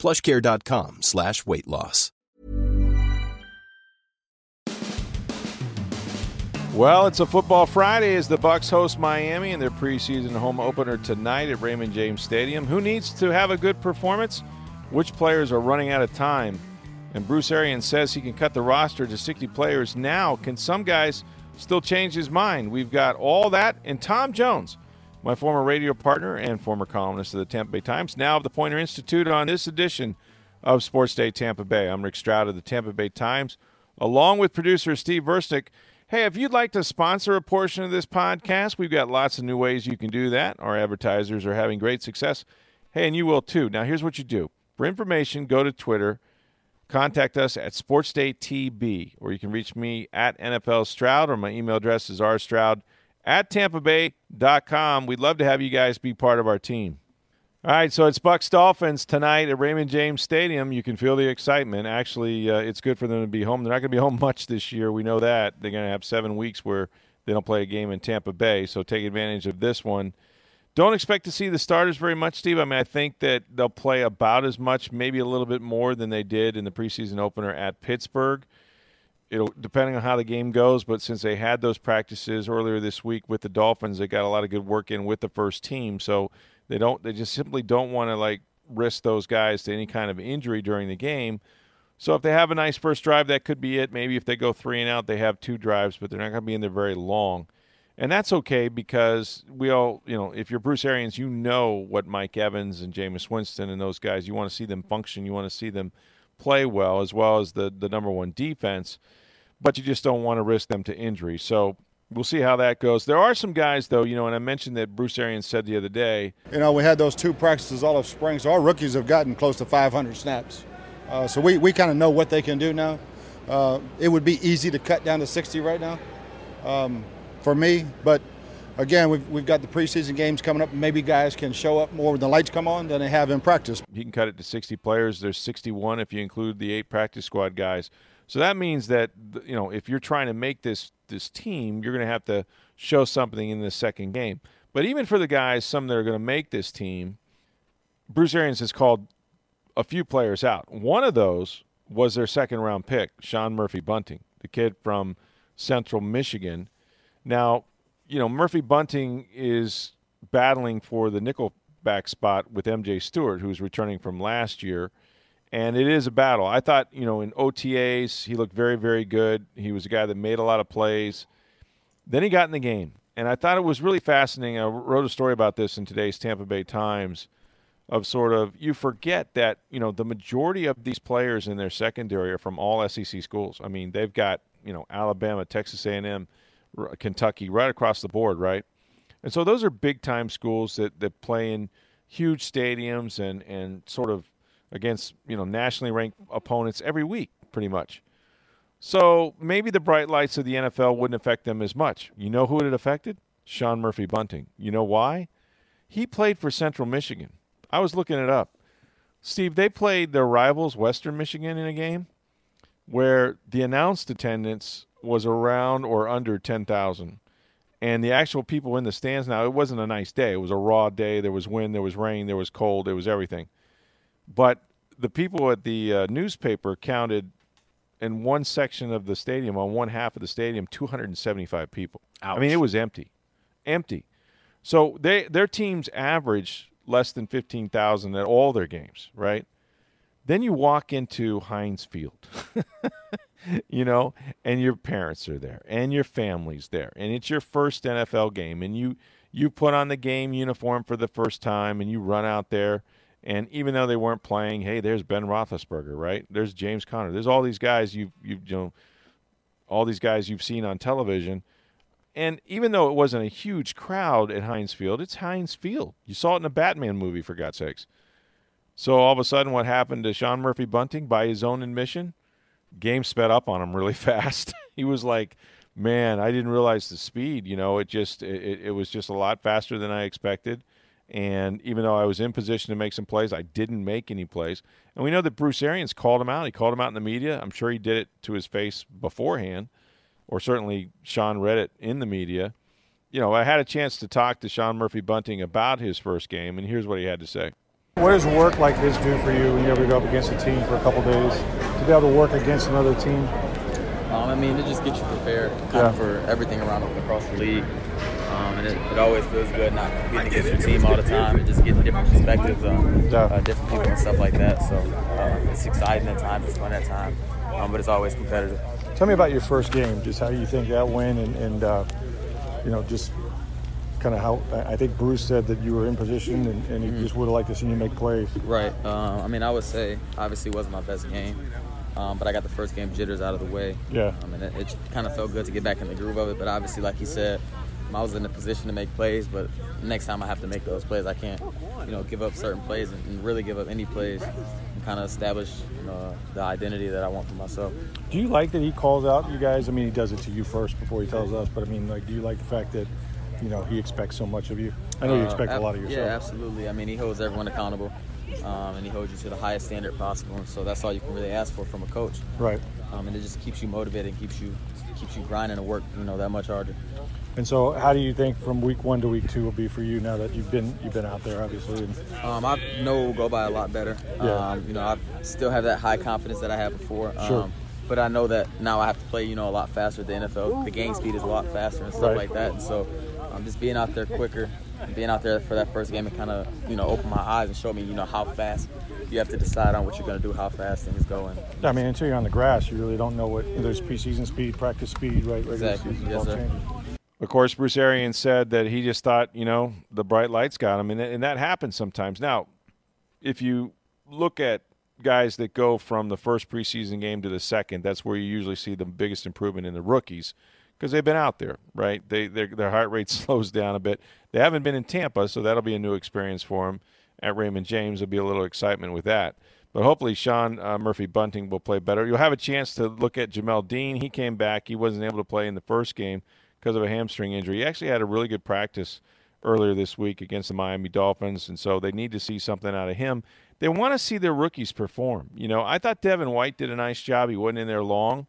plushcare.com slash weight loss. Well, it's a football Friday as the Bucs host Miami in their preseason home opener tonight at Raymond James Stadium. Who needs to have a good performance? Which players are running out of time? And Bruce Arians says he can cut the roster to 60 players now. Can some guys still change his mind? We've got all that and Tom Jones, my former radio partner and former columnist of the Tampa Bay Times, now of the Poynter Institute on this edition of Sports Day Tampa Bay. I'm Rick Stroud of the Tampa Bay Times, along with producer Steve Versnick. Hey, if you'd like to sponsor a portion of this podcast, we've got lots of new ways you can do that. Our advertisers are having great success. Hey, and you will too. Now, here's what you do for information, go to Twitter, contact us at SportsDayTB, or you can reach me at NFL Stroud, or my email address is rstroud at tampabay.com. We'd love to have you guys be part of our team. All right, so it's Bucs Dolphins tonight at Raymond James Stadium. You can feel the excitement. Actually, uh, it's good for them to be home. They're not going to be home much this year. We know that. They're going to have seven weeks where they don't play a game in Tampa Bay, so take advantage of this one. Don't expect to see the starters very much, Steve. I mean, I think that they'll play about as much, maybe a little bit more than they did in the preseason opener at Pittsburgh. It'll depending on how the game goes, but since they had those practices earlier this week with the Dolphins, they got a lot of good work in with the first team. So they don't they just simply don't want to like risk those guys to any kind of injury during the game. So if they have a nice first drive, that could be it. Maybe if they go three and out, they have two drives, but they're not going to be in there very long. And that's okay because we all, you know, if you're Bruce Arians, you know what Mike Evans and Jameis Winston and those guys, you want to see them function, you want to see them play well, as well as the, the number one defense, but you just don't want to risk them to injury. So we'll see how that goes. There are some guys, though, you know, and I mentioned that Bruce Arians said the other day. You know, we had those two practices all of spring, so our rookies have gotten close to 500 snaps. Uh, so we, we kind of know what they can do now. Uh, it would be easy to cut down to 60 right now um, for me, but again, we've, we've got the preseason games coming up. Maybe guys can show up more when the lights come on than they have in practice. He can cut it to 60 players. There's 61 if you include the eight practice squad guys. So that means that you know if you're trying to make this this team, you're going to have to show something in the second game. But even for the guys, some that are going to make this team, Bruce Arians has called a few players out. One of those was their second round pick, Sean Murphy Bunting, the kid from Central Michigan. Now, you know, Murphy Bunting is battling for the nickelback spot with MJ Stewart, who's returning from last year and it is a battle. I thought, you know, in OTAs, he looked very, very good. He was a guy that made a lot of plays. Then he got in the game, and I thought it was really fascinating. I wrote a story about this in today's Tampa Bay Times of sort of you forget that, you know, the majority of these players in their secondary are from all SEC schools. I mean, they've got, you know, Alabama, Texas A&M, Kentucky right across the board, right? And so those are big time schools that, that play in huge stadiums and, and sort of against you know nationally ranked opponents every week, pretty much. So maybe the bright lights of the NFL wouldn't affect them as much. You know who it affected? Sean Murphy Bunting. You know why? He played for Central Michigan. I was looking it up. Steve, they played their rivals, Western Michigan, in a game where the announced attendance was around or under 10,000. And the actual people in the stands now, it wasn't a nice day. It was a raw day. There was wind, there was rain, there was cold, there was everything. But the people at the uh, newspaper counted in one section of the stadium, on one half of the stadium, 275 people. Ouch. I mean, it was empty, empty. So they their teams average less than 15,000 at all their games, right? Then you walk into Heinz Field, you know, and your parents are there, and your family's there, and it's your first NFL game, and you you put on the game uniform for the first time, and you run out there and even though they weren't playing, hey, there's Ben Roethlisberger, right? There's James Conner. There's all these guys you've you know, all these guys you've seen on television. And even though it wasn't a huge crowd at Heinz Field, it's Heinz Field. You saw it in a Batman movie, for God's sakes. So all of a sudden, what happened to Sean Murphy Bunting by his own admission? Game sped up on him really fast. he was like, "Man, I didn't realize the speed. You know, it just it, it was just a lot faster than I expected." And even though I was in position to make some plays, I didn't make any plays. And we know that Bruce Arians called him out. He called him out in the media. I'm sure he did it to his face beforehand, or certainly Sean read it in the media. You know, I had a chance to talk to Sean Murphy Bunting about his first game, and here's what he had to say. What does work like this do for you when you ever go up against a team for a couple days? To be able to work against another team? Um, I mean, it just gets you prepared kind yeah. for everything around across the league. Um, and it, it, always feels good not competing against your team all the time and just getting different perspectives on yeah. uh, different people and stuff like that. So uh, it's exciting at times, it's fun at times, um, but it's always competitive. Tell me about your first game, just how you think that went, and, and uh, you know, just kind of how I think Bruce said that you were in position and, and he mm-hmm. just would have liked to see you make plays. Right. Uh, I mean, I would say obviously it wasn't my best game. Um, but I got the first game jitters out of the way. Yeah. I mean, it, it kind of felt good to get back in the groove of it. But obviously, like he said, I was in a position to make plays, but next time I have to make those plays. I can't, you know, give up certain plays and, and really give up any plays and kind of establish, you know, the identity that I want for myself. Do you like that he calls out you guys? I mean, he does it to you first before he tells us, but I mean, like, do you like the fact that, you know, he expects so much of you? I know you uh, expect uh, a lot of yourself. Yeah, absolutely. I mean, he holds everyone accountable. Um, and he holds you to the highest standard possible. And so that's all you can really ask for from a coach. Right. Um, and it just keeps you motivated and keeps you keeps you grinding and work, you know, that much harder. And so, how do you think from week one to week two will be for you now that you've been you've been out there, obviously? Um, I know we'll go by a lot better. Yeah. Um, you know, I still have that high confidence that I had before. Sure. Um, but I know that now I have to play, you know, a lot faster. At the NFL, the game speed is a lot faster and stuff right. like that. And so, um, just being out there quicker, being out there for that first game, it kind of, you know, opened my eyes and showed me, you know, how fast you have to decide on what you're going to do, how fast things go. And I mean, until you're on the grass, you really don't know what there's preseason speed, practice speed, right? Exactly. Yes, sir. Of course, Bruce Arians said that he just thought, you know, the bright lights got him, and, and that happens sometimes. Now, if you look at guys that go from the first preseason game to the second, that's where you usually see the biggest improvement in the rookies because they've been out there, right? They their heart rate slows down a bit. They haven't been in Tampa, so that'll be a new experience for them at Raymond James. There'll be a little excitement with that. But hopefully, Sean uh, Murphy Bunting will play better. You'll have a chance to look at Jamel Dean. He came back. He wasn't able to play in the first game because of a hamstring injury. He actually had a really good practice earlier this week against the Miami Dolphins, and so they need to see something out of him. They want to see their rookies perform. You know, I thought Devin White did a nice job. He wasn't in there long,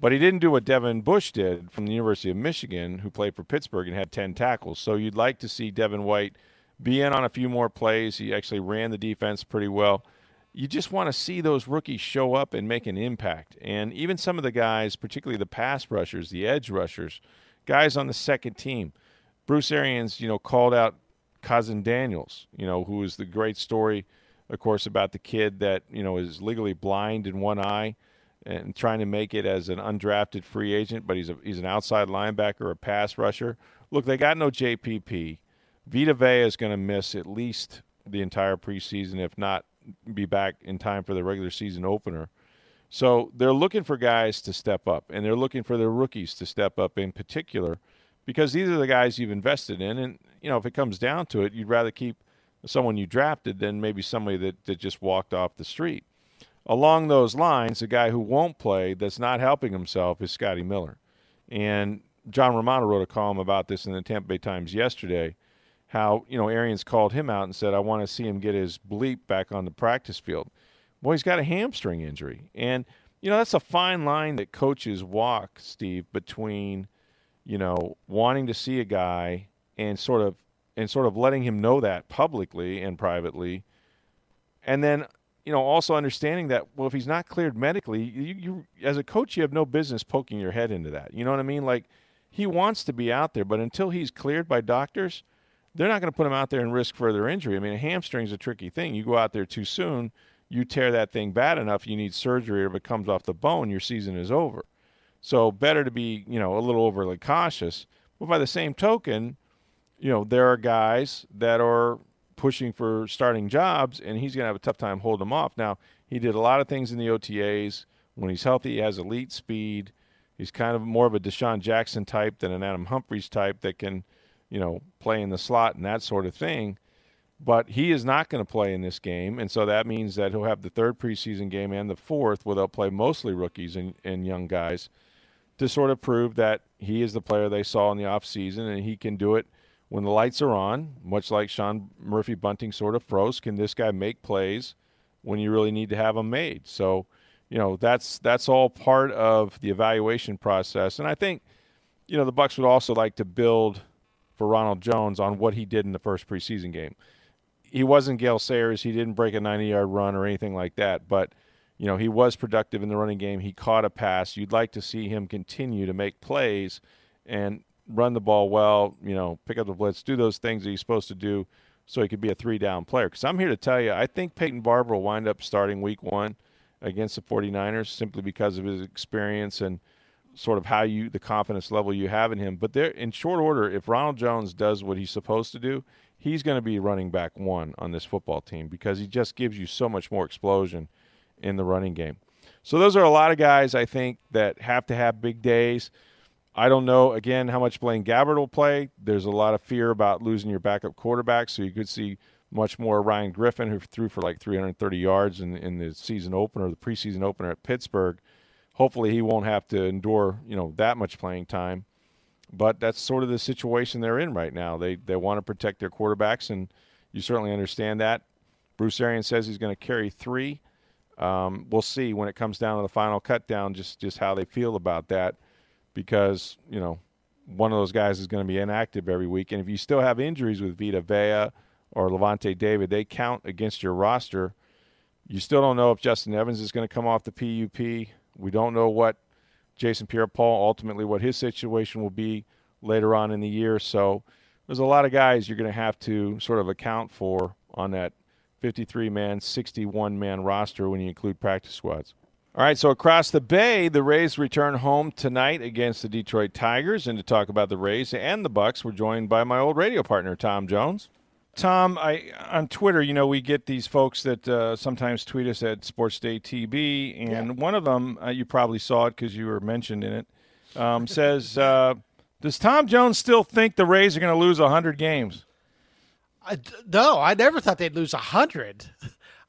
but he didn't do what Devin Bush did from the University of Michigan, who played for Pittsburgh and had 10 tackles. So you'd like to see Devin White be in on a few more plays. He actually ran the defense pretty well. You just want to see those rookies show up and make an impact. And even some of the guys, particularly the pass rushers, the edge rushers – guys on the second team. Bruce Arians, you know, called out Kahzin Daniels, you know, who is the great story, of course, about the kid that, you know, is legally blind in one eye and trying to make it as an undrafted free agent, but he's a, he's an outside linebacker, a pass rusher. Look, they got no JPP. Vita Vea is going to miss at least the entire preseason, if not be back in time for the regular season opener. So they're looking for guys to step up, and they're looking for their rookies to step up in particular, because these are the guys you've invested in. And you know, if it comes down to it, you'd rather keep someone you drafted than maybe somebody that, that just walked off the street. Along those lines, a guy who won't play that's not helping himself is Scotty Miller. And John Romano wrote a column about this in the Tampa Bay Times yesterday. How you know Arians called him out and said, "I want to see him get his bleep back on the practice field." Well, he's got a hamstring injury. And, you know, that's a fine line that coaches walk, Steve, between, you know, wanting to see a guy and sort of and sort of letting him know that publicly and privately. And then, you know, also understanding that, well, if he's not cleared medically, you, you as a coach, you have no business poking your head into that. You know what I mean? Like, he wants to be out there, but until he's cleared by doctors, they're not going to put him out there and risk further injury. I mean, a hamstring's a tricky thing. You go out there too soon – you tear that thing bad enough, you need surgery, or if it comes off the bone, your season is over. So better to be, you know, a little overly cautious. But by the same token, you know, there are guys that are pushing for starting jobs, and he's going to have a tough time holding them off. Now, he did a lot of things in the OTAs. When he's healthy, he has elite speed. He's kind of more of a DeSean Jackson type than an Adam Humphries type that can, you know, play in the slot and that sort of thing. but he is not going to play in this game, and so that means that he'll have the third preseason game and the fourth, where they'll play mostly rookies and, and young guys, to sort of prove that he is the player they saw in the offseason and he can do it when the lights are on, much like Sean Murphy Bunting sort of froze. Can this guy make plays when you really need to have them made? So, you know, that's that's all part of the evaluation process, and I think, you know, the Bucs would also like to build for Ronald Jones on what he did in the first preseason game he wasn't Gale Sayers. He didn't break a 90 yard run or anything like that. But, you know, he was productive in the running game. He caught a pass. You'd like to see him continue to make plays and run the ball well, you know, pick up the blitz, do those things that he's supposed to do so he could be a three down player. Because I'm here to tell you, I think Peyton Barber will wind up starting week one against the 49ers simply because of his experience and sort of how you, the confidence level you have in him. But there, in short order, if Ronald Jones does what he's supposed to do, he's going to be running back one on this football team because he just gives you so much more explosion in the running game. So those are a lot of guys I think that have to have big days. I don't know again how much Blaine Gabbert will play. There's a lot of fear about losing your backup quarterback, so you could see much more Ryan Griffin, who threw for like 330 yards in, in the season opener, the preseason opener at Pittsburgh. Hopefully, he won't have to endure you know that much playing time but that's sort of the situation they're in right now. They they want to protect their quarterbacks, and you certainly understand that. Bruce Arians says he's going to carry three. Um, we'll see when it comes down to the final cut down, just just how they feel about that, because you know one of those guys is going to be inactive every week, and if you still have injuries with Vita Vea or Lavonte David, they count against your roster. You still don't know if Justin Evans is going to come off the PUP. We don't know what Jason Pierre-Paul, ultimately what his situation will be later on in the year. So there's a lot of guys you're going to have to sort of account for on that 53 man, 61 man roster when you include practice squads. All right, so across the bay, the Rays return home tonight against the Detroit Tigers. And to talk about the Rays and the Bucs, we're joined by my old radio partner, Tom Jones. Tom, I on Twitter, you know, we get these folks that uh, sometimes tweet us at Sports Day TB, and yeah. one of them, uh, you probably saw it because you were mentioned in it, um, says, uh, "Does Tom Jones still think the Rays are going to lose hundred games?" I, no, I never thought they'd lose hundred.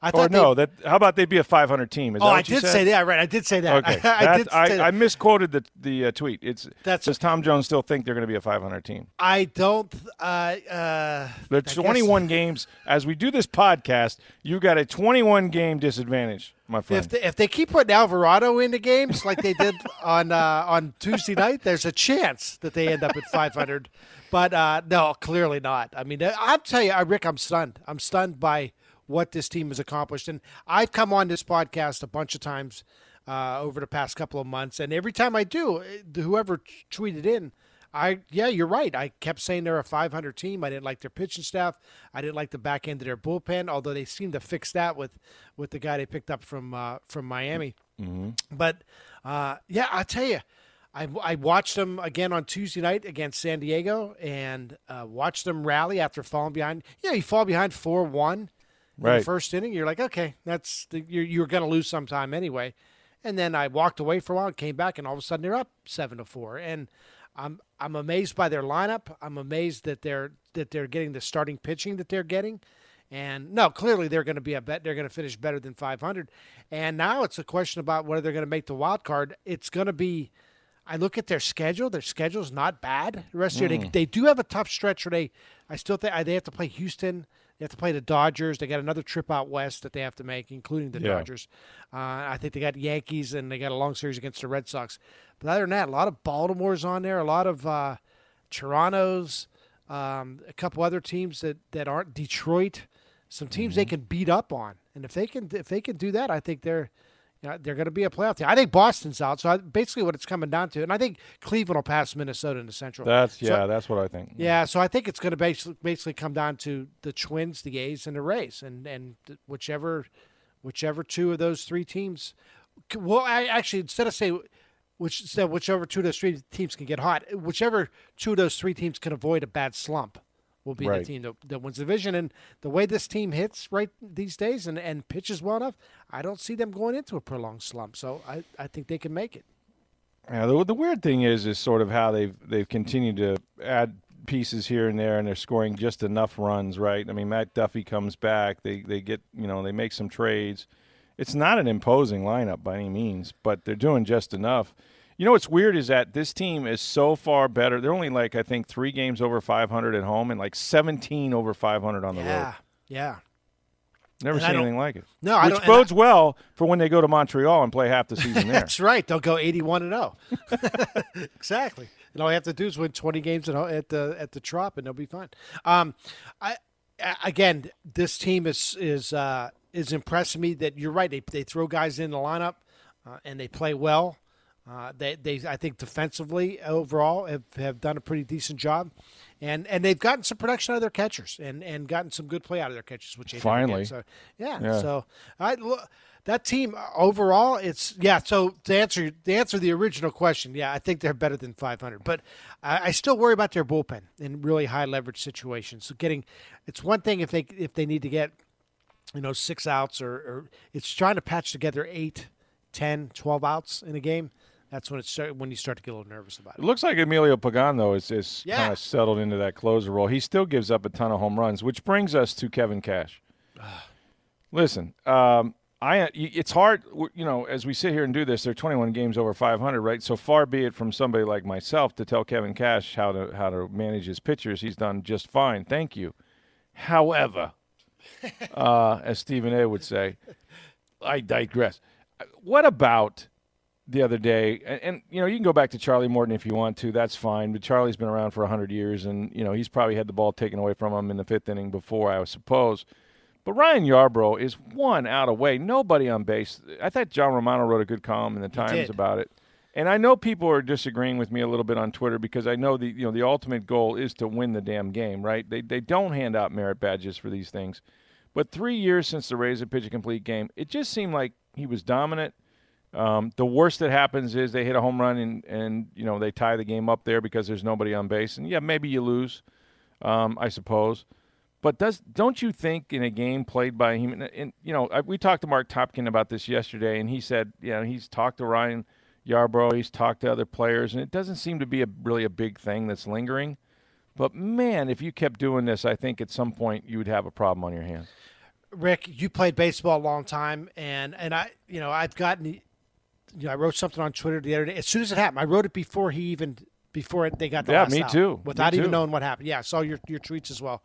I thought or no, that how about they be a 500 team? Is oh, I did said? say that. Right, I did say that. Okay, I, I did. I, that. I, misquoted the the uh, tweet. It's that's does Tom Jones still think they're going to be a 500 team? I don't. Uh, uh, the 21 games as we do this podcast, you got a 21 game disadvantage, my friend. If they, if they keep putting Alvarado into games like they did on uh, on Tuesday night, there's a chance that they end up at 500. But uh, no, clearly not. I mean, I'll tell you, Rick, I'm stunned. I'm stunned by what this team has accomplished. And I've come on this podcast a bunch of times uh, over the past couple of months, and every time I do, eh, whoever tweeted in, I yeah, you're right. I kept saying they're a 500 team. I didn't like their pitching staff. I didn't like the back end of their bullpen, although they seem to fix that with with the guy they picked up from uh, from Miami. Mm-hmm. But uh, yeah, I tell you. I, I watched them again on Tuesday night against San Diego and uh, watched them rally after falling behind. Yeah, you fall behind 4 1 right. the first inning, you're like, okay, that's the, you're you're going to lose sometime anyway. And then I walked away for a while, and came back, and all of a sudden they're up seven to four. And I'm I'm amazed by their lineup. I'm amazed that they're that they're getting the starting pitching that they're getting. And no, clearly they're going to be a bet. They're going to finish better than 500. And now it's a question about whether they're going to make the wild card. It's going to be. I look at their schedule. Their schedule's not bad. The rest mm. of the year, they, mm. they do have a tough stretch where they. I still think they have to play Houston. They have to play the Dodgers. They got another trip out west that they have to make, including the yeah. Dodgers. Uh, I think they got Yankees and they got a long series against the Red Sox. But other than that, a lot of Baltimore's on there, a lot of uh, Toronto's, um, a couple other teams that, that aren't Detroit. Some teams mm-hmm. they can beat up on, and if they can if they can do that, I think they're yeah, they're going to be a playoff team. I think Boston's out. So I, basically, what it's coming down to, and I think Cleveland will pass Minnesota in the Central. That's so, yeah, that's what I think. Yeah, so I think it's going to basically basically come down to the Twins, the A's, and the Rays, and and whichever whichever two of those three teams. Well, I actually instead of say which instead whichever two of those three teams can get hot, whichever two of those three teams can avoid a bad slump will be right. the team that, that, wins the division. And the way this team hits right these days and, and pitches well enough, I don't see them going into a prolonged slump. So I, I think they can make it. Yeah, the, the weird thing is is sort of how they've they've continued to add pieces here and there, and they're scoring just enough runs, right? I mean, Matt Duffy comes back. They they get you know they make some trades. It's not an imposing lineup by any means, but they're doing just enough. You know what's weird is that this team is so far better. They're only like I think three games over 500 at home and like 17 over 500 on the road. yeah, road. Yeah, Never And seen anything like it. No, I which bodes well for when they go to Montreal and play half the season there. That's right. They'll go eighty-one and zero. exactly. And all you have to do is win twenty games at, at the at the Trop, and they'll be fine. Um, I again, this team is is uh, is impressing me. That you're right. They they throw guys in the lineup, uh, and they play well. Uh, they they I think defensively overall have, have done a pretty decent job. And, and they've gotten some production out of their catchers and, and gotten some good play out of their catchers, which they. Finally. So yeah, Yeah. so I look that team uh, overall. It's yeah. So to answer to answer the original question, yeah, I think they're better than 500, but I, I still worry about their bullpen in really high leverage situations. So getting it's one thing if they if they need to get you know six outs or, or it's trying to patch together eight, 10, 12 outs in a game. That's when it's start, when you start to get a little nervous about It it. looks like Emilio Pagan, though, is, is Yeah. kind of settled into that closer role. He still gives up a ton of home runs, which brings us to Kevin Cash. Listen, um, I it's hard, you know, as we sit here and do this. There are 21 games over 500, right? So far be it from somebody like myself to tell Kevin Cash how to how to manage his pitchers. He's done just fine, thank you. However, uh, as Stephen A. would say, I digress. What about the other day, and, and you know, you can go back to Charlie Morton if you want to. That's fine. But Charlie's been around for hundred years, and you know, he's probably had the ball taken away from him in the fifth inning before, I suppose. But Ryan Yarbrough is one out away. Nobody on base. I thought John Romano wrote a good column in the Times about it. And I know people are disagreeing with me a little bit on Twitter because I know the you know the ultimate goal is to win the damn game, right? They they don't hand out merit badges for these things. But three years since the Rays had pitched a complete game, it just seemed like he was dominant. Um, the worst that happens is they hit a home run and, and you know they tie the game up there because there's nobody on base, and yeah, maybe you lose, um, I suppose. But does don't you think in a game played by him, and, and you know I, we talked to Mark Topkin about this yesterday, and he said you know he's talked to Ryan Yarbrough, he's talked to other players, and it doesn't seem to be a really a big thing that's lingering. But man, if you kept doing this, I think at some point you would have a problem on your hands. Rick, you played baseball a long time, and and I, you know, I've gotten, you know, I wrote something on Twitter the other day. As soon as it happened, I wrote it before he even before it, they got the Yeah, me out, too. Me without even too. knowing what happened. Yeah, I saw your your tweets as well,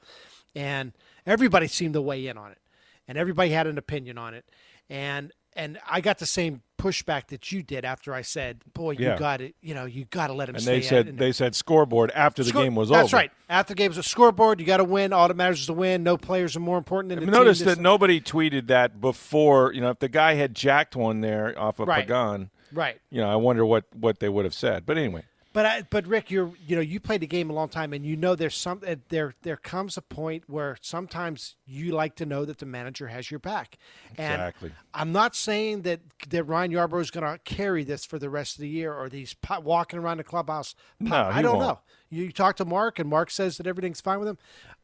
and everybody seemed to weigh in on it, and everybody had an opinion on it, and and I got the same pushback that you did after I said, "Boy, you Yeah. got it. You know, you got to let him." And they said in- they said scoreboard after the Score- game was That's over. That's right. After the game was a scoreboard. You got to win. All that matters is to win. No players are more important than the Notice that nobody tweeted that before. You know, if the guy had jacked one there off of Right. Pagan, right. you know, I wonder what what they would have said. But anyway, But I, but Rick, you're you know you played the game a long time, and you know there's some uh, there there comes a point where sometimes you like to know that the manager has your back. And Exactly. I'm not saying that that Ryan Yarbrough is going to carry this for the rest of the year, or these walking around the clubhouse. No, pop- I don't won't. know. You talk to Mark, and Mark says that everything's fine with him,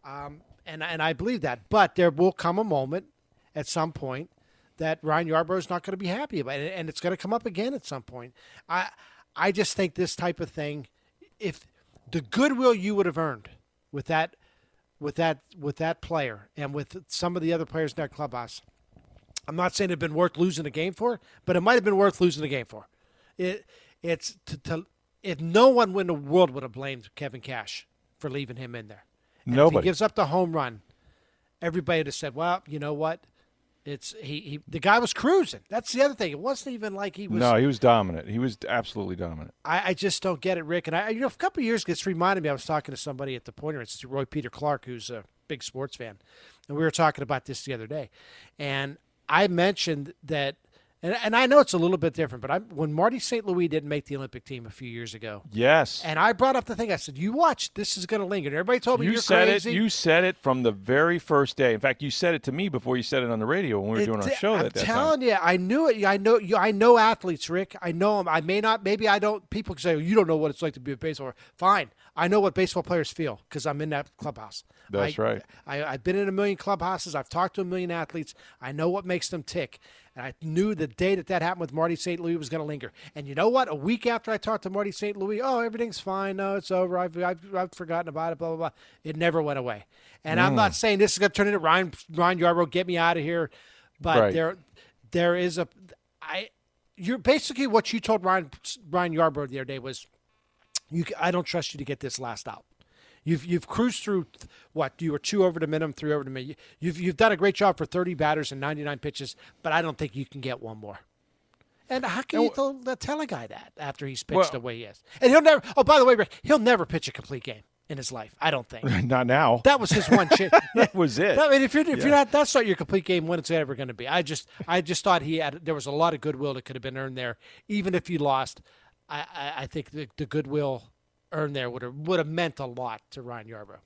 um, and and I believe that. But there will come a moment at some point that Ryan Yarbrough is not going to be happy about it, and it's going to come up again at some point. I I just think this type of thing, if the goodwill you would have earned with that with that with that player and with some of the other players in that clubhouse, I'm not saying it'd been worth losing a game for, but it might have been worth losing a game for. It it's to, to if no one in the world would have blamed Kevin Cash for leaving him in there. And If Nobody. he gives up the home run, everybody would have said, "Well, you know what? It's he, he the guy was cruising. That's the other thing. It wasn't even like he was. no, he was dominant. He was absolutely dominant. I, I just don't get it, Rick. And I, you know, a couple of years ago, it's reminded me. I was talking to somebody at the Poynter Institute, Roy Peter Clark, who's a big sports fan, and we were talking about this the other day. And I mentioned that, and, and I know it's a little bit different, but I when Marty St. Louis didn't make the Olympic team a few years ago, Yes. and I brought up the thing. I said, "You watch, this is going to linger." And everybody told me you are said crazy. it. You said it from the very first day. In fact, you said it to me before you said it on the radio when we were It doing our show I'm that, that telling time. you, I knew it. I know you. I know athletes, Rick. I know them. I may not. Maybe I don't. People say you don't know what it's like to be a baseball. Player. Fine, I know what baseball players feel because I'm in that clubhouse. That's I- right. I, I've been in a million clubhouses. I've talked to a million athletes. I know what makes them tick. And I knew the day that that happened with Marty St. Louis was going to linger. And you know what? A week after I talked to Marty St. Louis, oh, everything's fine. No, it's over. I've, I've, I've forgotten about it, blah, blah, blah. It never went away. And mm. I'm not saying this is going to turn into Ryan, Ryan Yarbrough, get me out of here. But right. there, there is a, I, you're basically what you told Ryan, Ryan Yarbrough the other day was, you, I don't trust you to get this last out. You've you've cruised through what you were two over the minimum, three over the minimum. You've you've done a great job for 30 batters and 99 pitches, but I don't think you can get one more. And how can you tell, uh, tell a guy that after he's pitched well, the way he is? And he'll never. Oh, by the way, Rick, he'll never pitch a complete game in his life. I don't think. Not now. That was his one chance. that was it. I mean, if you're if yeah. you're not, that's not your complete game when it's ever going to be. I just I just thought he had there was a lot of goodwill that could have been earned there, even if you lost. I I, I think the, the goodwill earned there would have would have meant a lot to Ryan Yarbrough.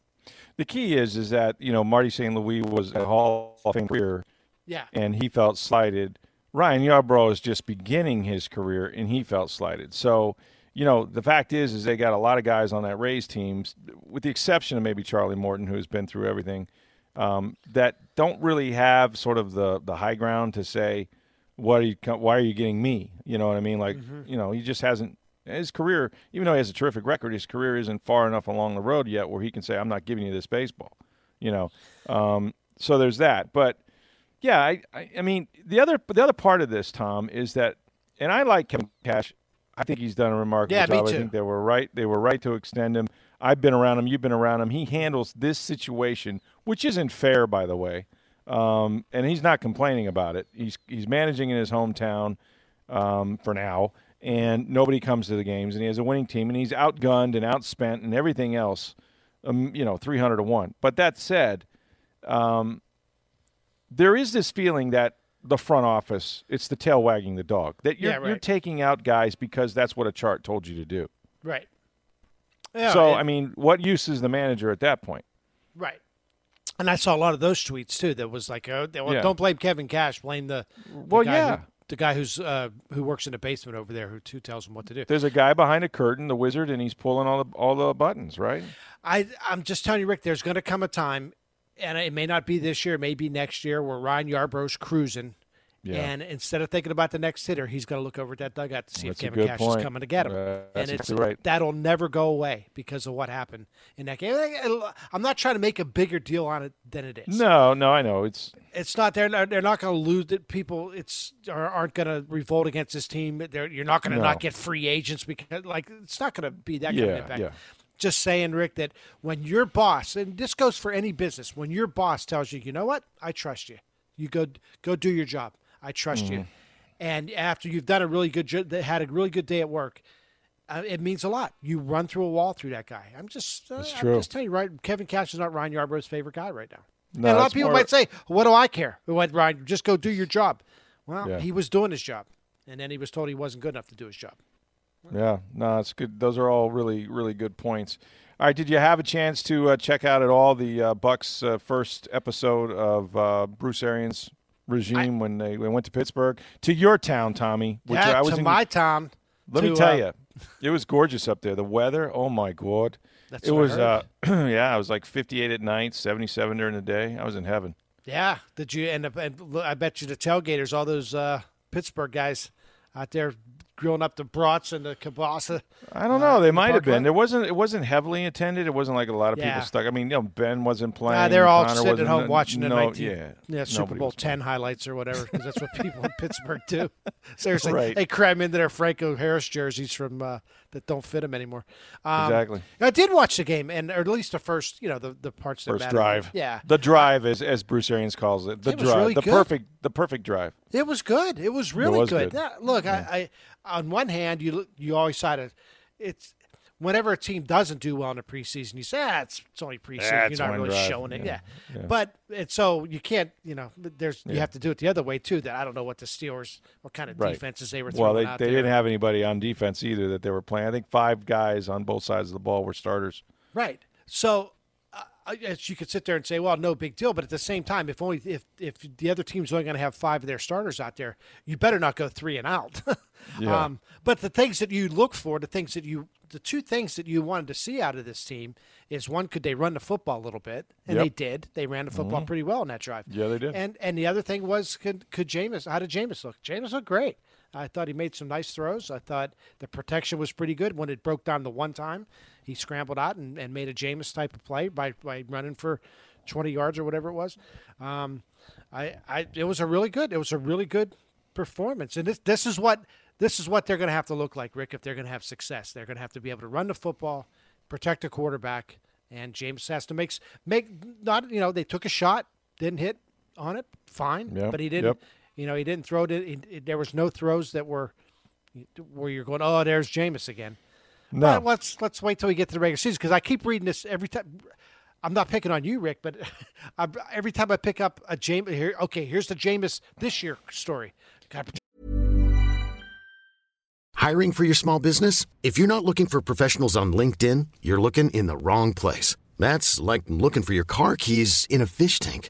The key is is that you know Marty St. Louis was a Hall of Fame career, yeah, and he felt slighted. Ryan Yarbrough is just beginning his career, and he felt slighted. So you know the fact is is they got a lot of guys on that Rays team, with the exception of maybe Charlie Morton, who's been through everything, um, that don't really have sort of the the high ground to say. What are you? Why are you getting me? You know what I mean? Like, mm-hmm. you know, he just hasn't his career, even though he has a terrific record, his career isn't far enough along the road yet where he can say, "I'm not giving you this baseball." You know, um, so there's that. But yeah, I, I, I, mean, the other the other part of this, Tom, is that, and I like Kevin Cash. I think he's done a remarkable yeah, job. I think they were right. They were right to extend him. I've been around him. You've been around him. He handles this situation, which isn't fair, by the way. Um, and he's not complaining about it. He's he's managing in his hometown um, for now and nobody comes to the games, and he has a winning team, and he's outgunned and outspent and everything else, um, you know, 300 to 1. But that said, um, there is this feeling that the front office, it's the tail wagging the dog, that you're, yeah, right. you're taking out guys because that's what a chart told you to do. Right. Yeah, so, I mean, what use is the manager at that point? Right. And I saw a lot of those tweets too. That was like, oh, well, yeah. don't blame Kevin Cash, blame the, the well, yeah, the guy who's uh, who works in the basement over there who, who tells him what to do. There's a guy behind a curtain, the wizard, and he's pulling all the all the buttons, right? I I'm just telling you, Rick. There's going to come a time, and it may not be this year, maybe next year, where Ryan Yarbrough's cruising, yeah. And instead of thinking about the next hitter, he's going to look over at that dugout to see that's if Kevin Cash point. is coming to get him. Uh, and it's right. that'll never go away because of what happened in that game. I'm not trying to make a bigger deal on it than it is. No, no, I know it's it's not. They're not, they're not going to lose it. People, it's aren't going to revolt against this team. They're, you're not going to no. not get free agents because like it's not going to be that yeah, kind of impact. Yeah. Just saying, Rick, that when your boss, and this goes for any business, when your boss tells you, you know what, I trust you, you go go do your job I trust mm-hmm. you. And after you've done a really good, job, had a really good day at work, uh, it means a lot. You run through a wall through that guy. I'm just, uh, I'm just telling you, right? Kevin Cash is not Ryan Yarbrough's favorite guy right now. No, and a lot of people more... might say, "What do I care?" What Ryan? Just go do your job. Well, yeah. he was doing his job, and then he was told he wasn't good enough to do his job. Yeah, no, it's good. Those are all really, really good points. All right, did you have a chance to uh, check out at all the uh, Bucs' uh, first episode of uh, Bruce Arians' regime I, when they, went to Pittsburgh to your town, Tommy. Which yeah, I was to in, my town. Let to, me tell uh, you, it was gorgeous up there. The weather, oh my god, it was. Uh, yeah, it was like 58 at night, 77 during the day. I was in heaven. Yeah, did you end up? And I bet you the tailgaters, all those uh, Pittsburgh guys out there grilling up the brats and the kielbasa. I don't know. Uh, they might have been. There wasn't. It wasn't heavily attended. It wasn't like a lot of yeah. people stuck. I mean, you know, Ben wasn't playing. Nah, they're all Connor sitting at home watching the no, 19, yeah, yeah Super Bowl ten highlights or whatever because that's what people in Pittsburgh do. Seriously, right. they cram into their Franco Harris jerseys from uh, that don't fit him anymore. Um, exactly. I did watch the game, and or at least the first, you know, the, the parts that first matter. drive. Yeah, the drive, as as Bruce Arians calls it, the it drive, really the good. perfect, the perfect drive. It was good. It was really it was good. good. Look, yeah. I, I on one hand, you you always try to, it's whenever a team doesn't do well in the preseason, you say, ah, it's, it's only preseason. Yeah, You're not really drive. showing it. Yeah. yeah. But and so you can't, you know, there's you have to do it the other way too. That I don't know what the Steelers, what kind of right. defenses they were throwing Well, they, they there. didn't have anybody on defense either that they were playing. I think five guys on both sides of the ball were starters. Right. So as you could sit there and say, well, no big deal. But at the same time, if only if if the other team's only going to have five of their starters out there, you better not go three and out. yeah. Um, but the things that you look for, the things that you, the two things that you wanted to see out of this team is one, could they run the football a little bit, and Yep. they did. They ran the football pretty well in that drive. Yeah, they did. And and the other thing was, could could Jameis? How did Jameis look? Jameis looked great. I thought he made some nice throws. I thought the protection was pretty good when it broke down the one time. He scrambled out and, and made a Jameis type of play by, by running for 20 yards or whatever it was. Um, I, I it was a really good it was a really good performance. And this this is what this is what they're going to have to look like, Rick, if they're going to have success. They're going to have to be able to run the football, protect a quarterback, and James has to make make not you know they took a shot, didn't hit on it, fine, Yep, but he didn't. yep. You know, he didn't throw it. He, he- there was no throws that were where you're going, oh, there's Jameis again. No. But let's let's wait till we get to the regular season because I keep reading this every time. I'm not picking on you, Rick, but I, every time I pick up a Jameis here, okay, here's the Jameis this year story. God, Hiring for your small business? If you're not looking for professionals on LinkedIn, you're looking in the wrong place. That's like looking for your car keys in a fish tank.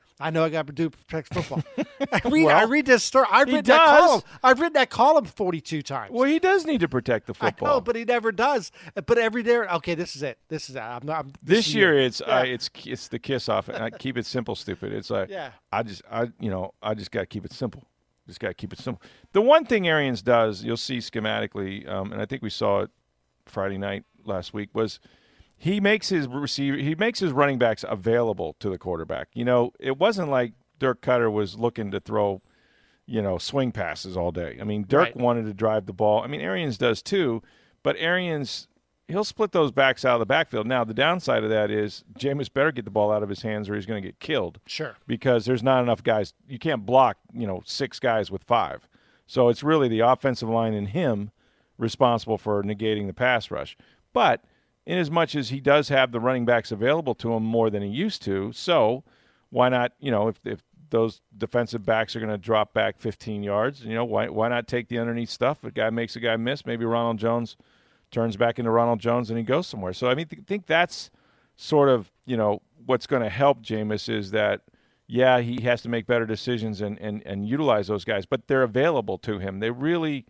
I know I got to do protect football. I read, I read this story. I've read that column. I've written that column 42 times. well, he does need to protect the I football. know, but he never does. But every day, okay, this is it. This is it. I'm not. I'm, this is year it. it's Yeah. uh, it's it's the kiss off and I keep it simple stupid it's like Yeah. i just i you know i just got to keep it simple just got to keep it simple the one thing arians does you'll see schematically um, and i think we saw it friday night last week was he makes his receiver he makes his running backs available to the quarterback you know it wasn't like dirk koetter was looking to throw you know swing passes all day i mean dirk Right. wanted to drive the ball i mean arians does too but arians he'll split those backs out of the backfield. Now, the downside of that is Jameis better get the ball out of his hands or he's going to get killed. Sure. Because there's not enough guys. You can't block, you know, six guys with five. So it's really the offensive line and him responsible for negating the pass rush. But in as much as he does have the running backs available to him more than he used to, so why not, you know, if, if those defensive backs are going to drop back 15 yards, you know, why, why not take the underneath stuff? A guy makes a guy miss. Maybe Ronald Jones – turns back into Ronald Jones and he goes somewhere. So I mean, th- think that's sort of you know what's going to help Jameis is that yeah he has to make better decisions and and and utilize those guys, but they're available to him. They really.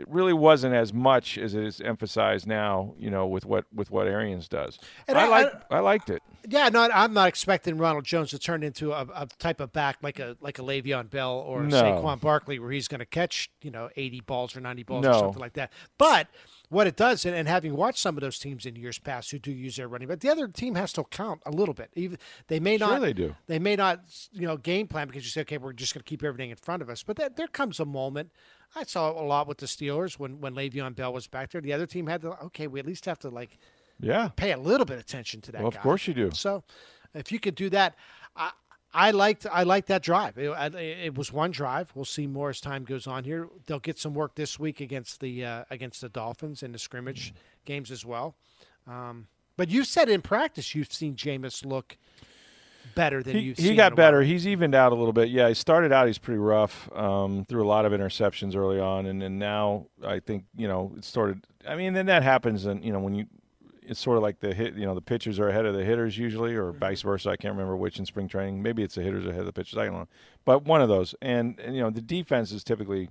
It really wasn't as much as it is emphasized now, you know, with what with what Arians does. And I, I- like I, liked it. Yeah, no, I'm not expecting Ronald Jones to turn into a, a type of back like a like a Le'Veon Bell or No. Saquon Barkley, where he's going to catch you know 80 balls or 90 balls or something like that. But what it does, and, and having watched some of those teams in years past who do use their running back, the other team has to count a little bit. Even they may not. Sure they do. They may not, you know, game plan because you say, okay, we're just going to keep everything in front of us. But that, there comes a moment. I saw a lot with the Steelers when when Le'Veon Bell was back there. The other team had to, okay, we at least have to like Yeah. pay a little bit of attention to that. Well, of guy. course you do. So, if you could do that, I I liked I liked that drive. It, it was one drive. We'll see more as time goes on here. They'll get some work this week against the uh, against the Dolphins in the scrimmage games as well. Um, but you said in practice you've seen Jameis look better than he, you've he got better. He's evened out a little bit. Yeah, he started out. He's pretty rough. Um, threw a lot of interceptions early on, and then now I think you know it started. I mean, then that happens, and you know when you, it's sort of like the hit. You know, the pitchers are ahead of the hitters usually, or vice versa. I can't remember which in spring training. Maybe it's the hitters ahead of the pitchers. I don't know, but one of those. And, and you know, the defense is typically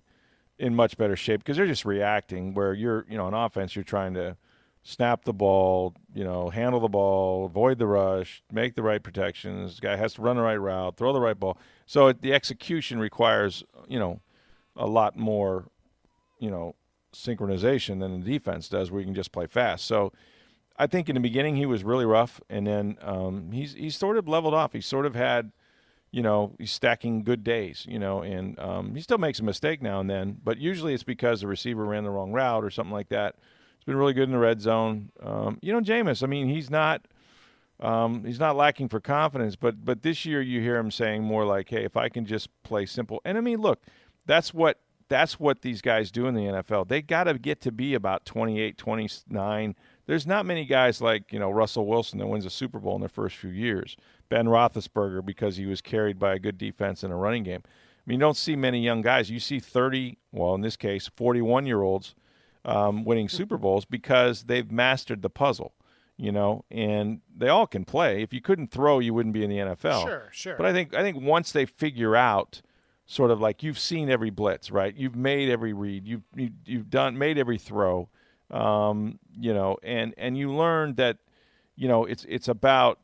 in much better shape because they're just reacting. Where you're, you know, on offense, you're trying to snap the ball, you know, handle the ball, avoid the rush, make the right protections. Guy has to run the right route, throw the right ball. So it, the execution requires, you know, a lot more, you know, synchronization than the defense does, where you can just play fast. So I think in the beginning he was really rough, and then um, he's he's sort of leveled off. He sort of had, you know, he's stacking good days, you know, and um, he still makes a mistake now and then, but usually it's because the receiver ran the wrong route or something like that. Been really good in the red zone. Um, you know, Jameis. I mean, he's not. Um, he's not lacking for confidence, but but this year you hear him saying more like, "Hey, if I can just play simple." And I mean, look, that's what that's what these guys do in the NFL. They got to get to be about 28, 29. There's not many guys like, you know, Russell Wilson that wins a Super Bowl in their first few years. Ben Roethlisberger because he was carried by a good defense and a running game. I mean, you don't see many young guys. You see 30, well, in this case, 41 year olds um, winning Super Bowls because they've mastered the puzzle, you know, and they all can play. If you couldn't throw, you wouldn't be in the NFL. Sure, sure. But I think I think once they figure out sort of like you've seen every blitz, right? You've made every read. You've you, have you have done made every throw, um, you know, and and you learn that, you know, it's it's about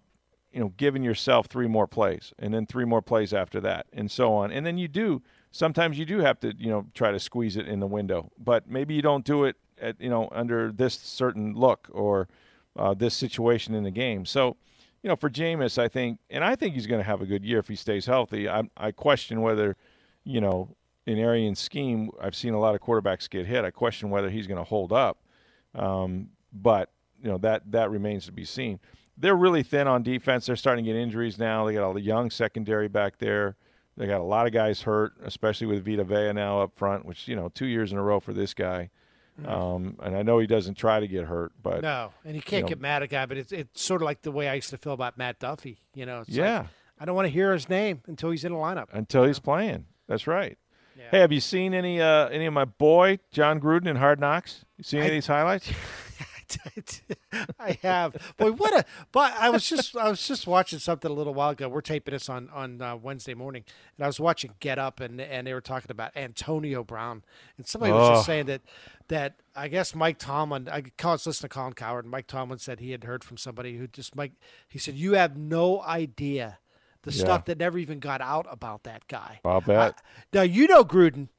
you know giving yourself three more plays and then three more plays after that and so on, and then you do sometimes you do have to you know try to squeeze it in the window, but maybe you don't do it at you know under this certain look or uh, this situation in the game. So you know, for Jameis, I think, and I think he's going to have a good year if he stays healthy. I, I question whether you know, in Arians' scheme, I've seen a lot of quarterbacks get hit. I question whether he's going to hold up, um, but you know that that remains to be seen. They're really thin on defense. They're starting to get injuries now. They got a young secondary back there. They got a lot of guys hurt, especially with Vita Vea now up front, which you know two years in a row for this guy. Mm. Um, and I know he doesn't try to get hurt, but no, and he can't you know, get mad at a guy. But it's it's sort of like the way I used to feel about Matt Duffy. You know, yeah. Like, I don't want to hear his name until he's in a lineup. Until he's know? playing. That's right. Yeah. Hey, have you seen any uh, any of my boy Jon Gruden in Hard Knocks? You seen any I, of these highlights? I have. Boy, what a! But I was just I was just watching something a little while ago. We're taping this on on uh, Wednesday morning, and I was watching Get Up, and and they were talking about Antonio Brown, and somebody was just saying that that I guess Mike Tomlin. I was listening to Colin Cowherd, and Mike Tomlin said he had heard from somebody who just Mike. He said you have no idea the yeah. stuff that never even got out about that guy. I'll bet. now you know Gruden,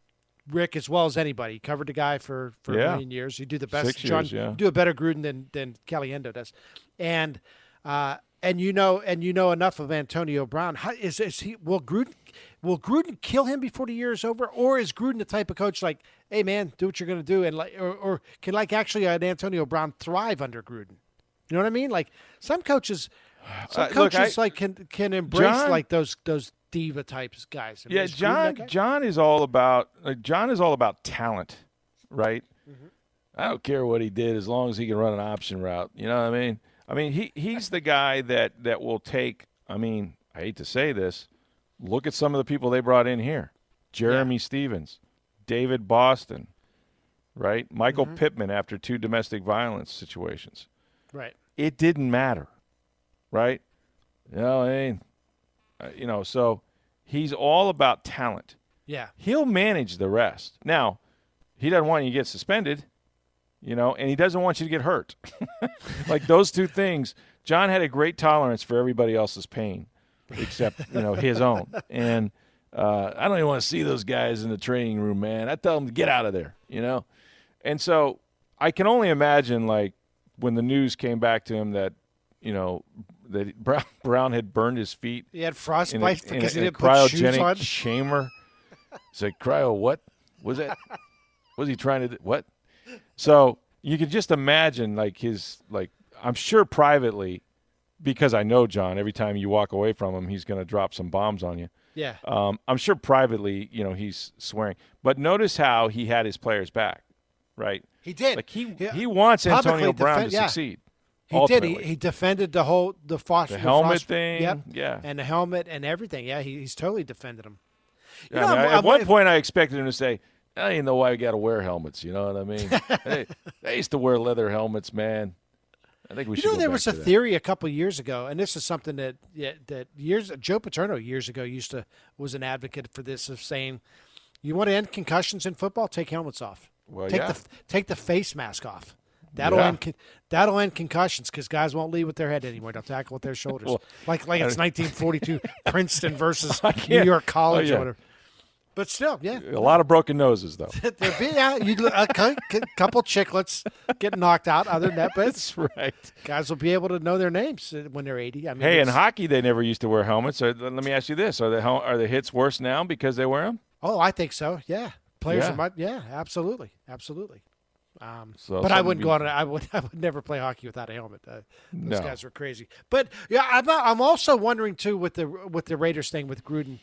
Rick, as well as anybody. You covered the guy for for yeah. a million years. You do the best. Six John, years, yeah. You do a better Gruden than than Caliendo does, and uh, and you know and you know enough of Antonio Brown. How, is, is he will Gruden will Gruden kill him before the year is over, or is Gruden the type of coach like, hey man, do what you're going to do, and like, or, or can like actually an Antonio Brown thrive under Gruden? You know what I mean? Like some coaches some uh, coaches look, I, like can can embrace John, like those those diva types guys. I mean, yeah, John John is all about like, John is all about talent, right? Mm-hmm. I don't care what he did as long as he can run an option route. You know what I mean? I mean he he's the guy that that will take. I mean, I hate to say this. Look at some of the people they brought in here: Jerramy yeah. Stevens, David Boston, right? Michael mm-hmm. Pittman after two domestic violence situations. Right. It didn't matter right? You know, I mean, uh, you know, so he's all about talent. Yeah. He'll manage the rest. Now, he doesn't want you to get suspended, you know, and he doesn't want you to get hurt. like those two things, John had a great tolerance for everybody else's pain except, you know, his own. And uh, I don't even want to see those guys in the training room, man. I tell them to get out of there, you know? And so I can only imagine, like, when the news came back to him that, you know, that Brown, Brown had burned his feet. He had frostbite in a, because in he didn't put shoes on. chamber. It's like cryo. What was that? was he trying to? Do? What? So you can just imagine, like his, like I'm sure privately, because I know John. Every time you walk away from him, he's going to drop some bombs on you. Yeah. Um, I'm sure privately, you know, he's swearing. But notice how he had his players back, right? He did. Like he he, he wants Antonio Brown defend, to yeah. succeed. He did. He, he defended the whole the Foster the helmet Foster, thing. Yep. Yeah. And the helmet and everything. Yeah. He, he's totally defended him. You know, I mean, at one point, I expected him to say, "I didn't know why we got to wear helmets." You know what I mean? they, they, used to wear leather helmets, man. I think we you should. You know, there was a that. theory a couple years ago, and this is something that yeah, that years Joe Paterno years ago used to was an advocate for this of saying, "You want to end concussions in football? Take helmets off. Well, take yeah. the take the face mask off." That'll yeah. end that'll end concussions because guys won't lead with their head anymore. They'll tackle with their shoulders, well, like like it's 1942 Princeton versus New York oh, College oh, yeah. or whatever. But still, yeah, a lot of broken noses though. there be yeah, you a couple chicklets get knocked out. Other than that, but that's right. Guys will be able to know their names when they're 80. I mean, hey, in hockey they never used to wear helmets. So let me ask you this: Are the are the hits worse now because they wear them? Oh, I think so. Yeah, players yeah. Might, yeah, absolutely, absolutely. Um, so but I wouldn't go on. I would. I would never play hockey without a helmet. Uh, those no. guys were crazy. But yeah, I'm, I'm also wondering too with the with the Raiders thing with Gruden,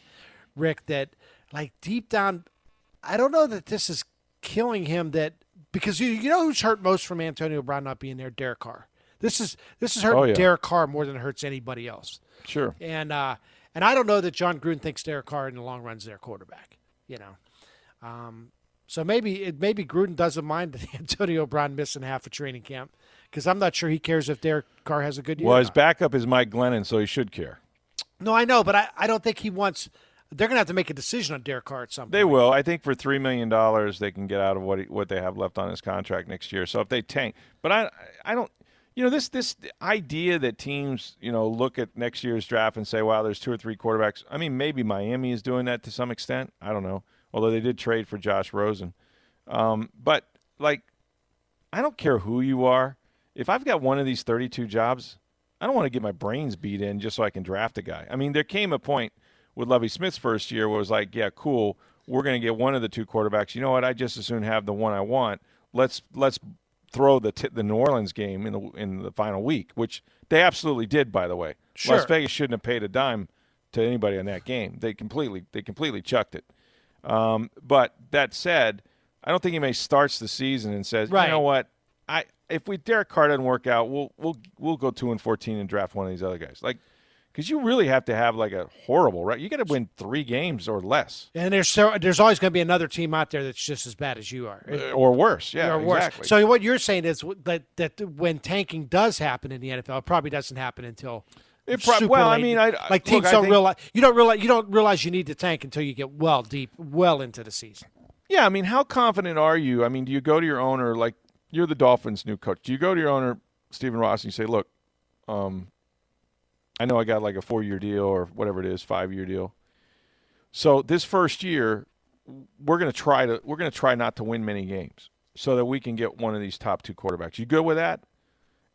Rick, that like deep down, I don't know that this is killing him. That because you you know who's hurt most from Antonio Brown not being there, Derek Carr. This is this is hurting Oh, yeah. Derek Carr more than it hurts anybody else. Sure. And uh, and I don't know that John Gruden thinks Derek Carr in the long run is their quarterback. You know, um, so maybe it maybe Gruden doesn't mind that Antonio Brown missing half a training camp because I'm not sure he cares if Derek Carr has a good year. Well, his backup is Mike Glennon, so he should care. no, I know, but I, I don't think he wants. They're going to have to make a decision on Derek Carr at some point. They will. I think for three million dollars, they can get out of what he, what they have left on his contract next year. So if they tank, but I I don't. You know this this idea that teams you know look at next year's draft and say, "Wow, there's two or three quarterbacks." I mean, maybe Miami is doing that to some extent. I don't know. Although they did trade for Josh Rosen, um, but like, I don't care who you are. If I've got one of these 32 jobs, I don't want to get my brains beat in just so I can draft a guy. I mean, there came a point with Lovie Smith's first year where it was like, yeah, cool, we're going to get one of the two quarterbacks. You know what? I just as soon have the one I want. Let's let's throw the t- the New Orleans game in the in the final week, which they absolutely did, by the way. Sure. Las Vegas shouldn't have paid a dime to anybody on that game. They completely they completely chucked it. Um, but that said, I don't think anybody starts the season and says, Right. you know what, I if we Derek Carr doesn't work out, we'll we'll we'll go two and fourteen and draft one of these other guys. Like, because you really have to have like a horrible right. You got to win three games or less And there's so, there's always going to be another team out there that's just as bad as you are. uh, or worse. Yeah, or worse. exactly. So what you're saying is that that when tanking does happen in the NFL, it probably doesn't happen until It super well, I mean, I- like teams I don't think- realize you don't realize you don't realize you need to tank until you get well deep, well into the season. Yeah, I mean, how confident are you? I mean, do you go to your owner like you're the Dolphins' new coach? Do you go to your owner, Stephen Ross, and you say, "Look, um, I know I got like a four-year deal or whatever it is, five-year deal. So this first year, we're going to try to we're going to try not to win many games so that we can get one of these top two quarterbacks. You good with that?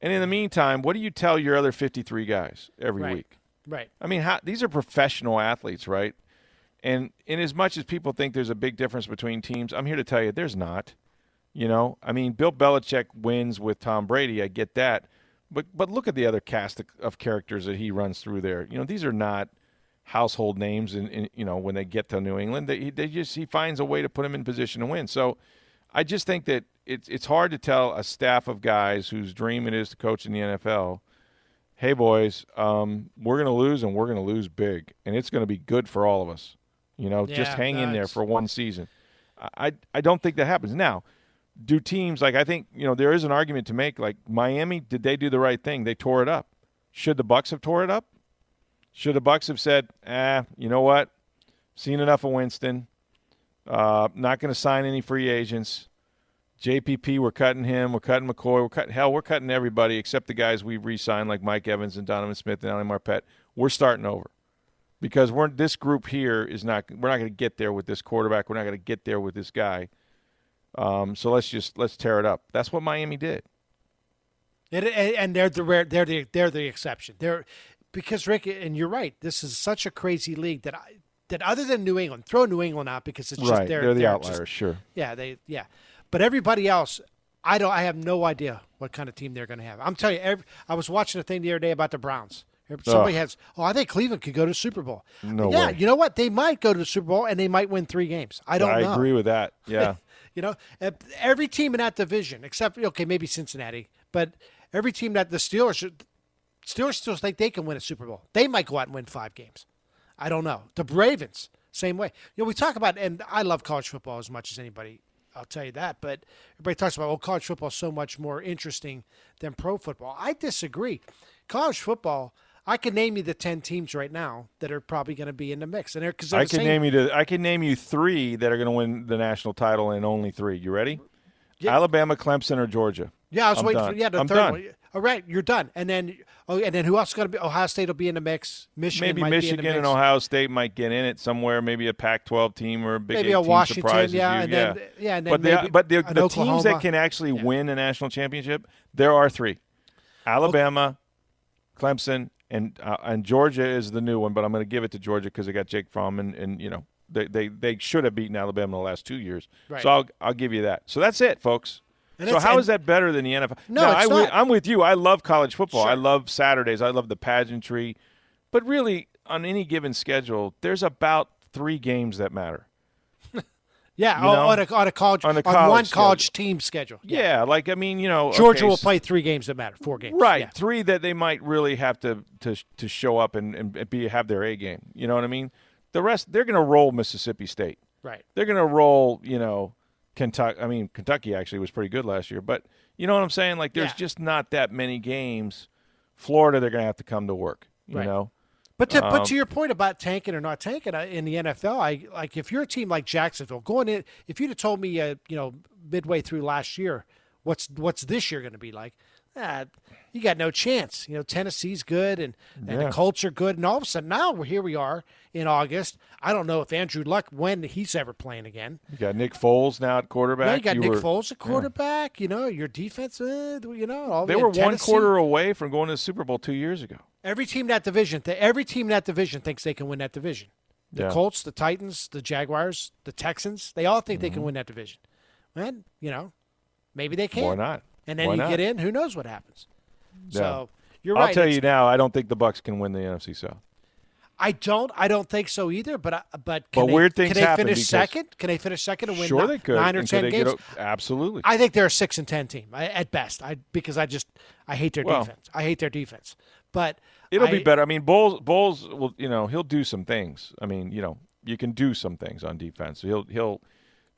And in the meantime, what do you tell your other 53 guys every Right. week? Right. I mean, how, these are professional athletes, right? And in as much as people think there's a big difference between teams, I'm here to tell you there's not. You know, I mean, Bill Belichick wins with Tom Brady. I get that, but but look at the other cast of, of characters that he runs through there. You know, these are not household names. In, in you know when they get to New England, they, they just he finds a way to put them in position to win. So I just think that it's it's hard to tell a staff of guys whose dream it is to coach in the NFL hey boys, um, we're going to lose and we're going to lose big, and it's going to be good for all of us. You know, just Yeah, hang in there for one season. I I don't think that happens now. Do teams like I think you know there is an argument to make. Like Miami, did they do the right thing? They tore it up. Should the Bucs have tore it up? Should the Bucs have said, "Ah, you know what? Seen enough of Winston. Uh, not going to sign any free agents. JPP, we're cutting him. We're cutting McCoy. We're cutting hell. We're cutting everybody except the guys we've re-signed, like Mike Evans and Donovan Smith and Ali Marpet. We're starting over because we're this group here is not. We're not going to get there with this quarterback. We're not going to get there with this guy. Um, so let's just let's tear it up. That's what Miami did. It, and they're the rare, they're the they're the exception. They're because Rick and you're right. This is such a crazy league that I that other than New England, throw New England out because it's just right, they're, they're the they're outliers. just- sure. yeah, they yeah, but everybody else, I don't. I have no idea what kind of team they're going to have. I'm telling you, every, I was watching a thing the other day about the Browns. Somebody has. Oh, I think Cleveland could go to the Super Bowl. No yeah, way. you know what? They might go to the Super Bowl and they might win three games. I don't I know. agree with that. Yeah. You know, every team in that division, except okay, maybe Cincinnati, but every team that the Steelers, Steelers still think they can win a Super Bowl. They might go out and win five games. I don't know. The Ravens, same way. You know, we talk about, and I love college football as much as anybody. I'll tell you that. But everybody talks about, oh, college football is so much more interesting than pro football. I disagree. College football. I can name you the ten teams right now that are probably going to be in the mix, and they're because I can name you to, I can name you three that are going to win the national title, and only three. You ready? Yeah. Alabama, Clemson, or Georgia. Yeah, I was I'm waiting done. for yeah the I'm third done. one. All right, you're done. And then oh, and then who else is going to be? Ohio State will be in the mix. Michigan Maybe Michigan be in the and. Ohio State might get in it somewhere. Maybe a Pac-12 team or a Big Maybe Eight a team Washington, surprises yeah, you. yeah. then- yeah, and then but the, but the, the teams that can actually win a national championship, there are three: Alabama, Clemson, and uh, and Georgia is the new one. But I'm going to give it to Georgia because they got Jake Fromm, and, and you know they, they they should have beaten Alabama the last two years. Right. So I'll I'll give you that. So that's it, folks. And so how is that better than the NFL? No, Now, I, not. I'm with you. I love college football. I love Saturdays. I love the pageantry. But really, on any given schedule, there's about three games that matter. Yeah, you know? on a on a college On on, a college one college team schedule. Yeah, like I mean, you know, Georgia okay, will s- play three games that matter, four games. Right, Yeah. three that they might really have to to to show up and, and be have their A game. You know what I mean? The rest they're going to roll Mississippi State. Right. They're going to roll, you know, Kentucky. I mean, Kentucky actually was pretty good last year, but you know what I'm saying? Like, there's Yeah. just not that many games. Florida, they're going to have to come to work. You Right. know, But to, Um, but to your point about tanking or not tanking uh, in the NFL, I like if you're a team like Jacksonville going in. If you'd have told me, uh, you know, midway through last year, what's what's this year going to be like? Ah, you got no chance. You know, Tennessee's good and, and Yeah. the Colts are good, and all of a sudden now we're here. We are in August. I don't know if Andrew Luck when he's ever playing again. you got Nick Foles now at quarterback. Now you got Nick were- Foles at quarterback. You know, your defense. Uh, you know, all They were one quarter away from going to the Super Bowl two years ago. Every team in that division, every team in that division thinks they can win that division. The Yeah. Colts, the Titans, the Jaguars, the Texans, they all think they Mm-hmm. can win that division. And, you know, maybe they can. Why not? And then Why you not? get in, who knows what happens. Yeah. So you're right. I'll tell you now, I don't think the Bucs can win the NFC South. I don't. I don't think so either. But I- but can But they, weird things can they happen finish second? Can they finish second and win Sure, ni- they could. nine or And ten games? absolutely. I think they're a six and ten team I, at best. I because I just I hate their Well- defense. I hate their defense. But It'll I- be better. I mean, Bowles, Bowles will, you know, he'll do some things. I mean, you know, you can do some things on defense. He'll, he'll,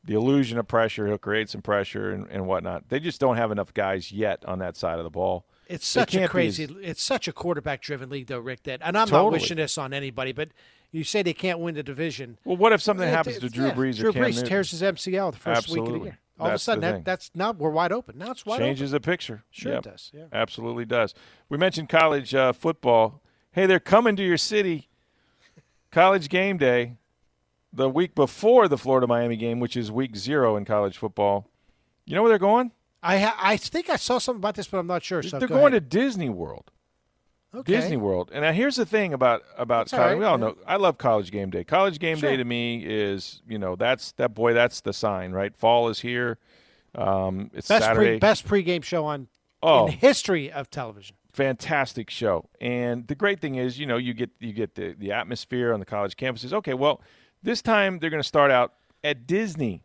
the illusion of pressure, he'll create some pressure and, and whatnot. They just don't have enough guys yet on that side of the ball. It's such a crazy. as- it's such a quarterback-driven league, though, Rick. That, and I'm not Totally. wishing this on anybody, but you say they can't win the division. Well, what if something It- happens to Drew yeah, Brees Drew Brees Newton? tears his MCL the first week of the year. All That's of a sudden, that, that's now we're wide open. Now it's wide Changes open. the picture. Sure it does, yeah. Absolutely does. We mentioned college uh, football. Hey, they're coming to your city. College game day, the week before the Florida Miami game, which is week zero in college football. You know where they're going? I ha- I think I saw something about this, but I'm not sure. So they're go going ahead. to Disney World. okay. Disney World. And now here's the thing about about That's college. right, we all know I love college game day. College game Sure. day to me is you know that's that boy that's the sign right. Fall is here. Um, it's Best Saturday. pre best pregame show on Oh. in history of television. fantastic show. And the great thing is, you know, you get you get the the atmosphere on the college campuses. Okay, well, this time they're going to start out at Disney.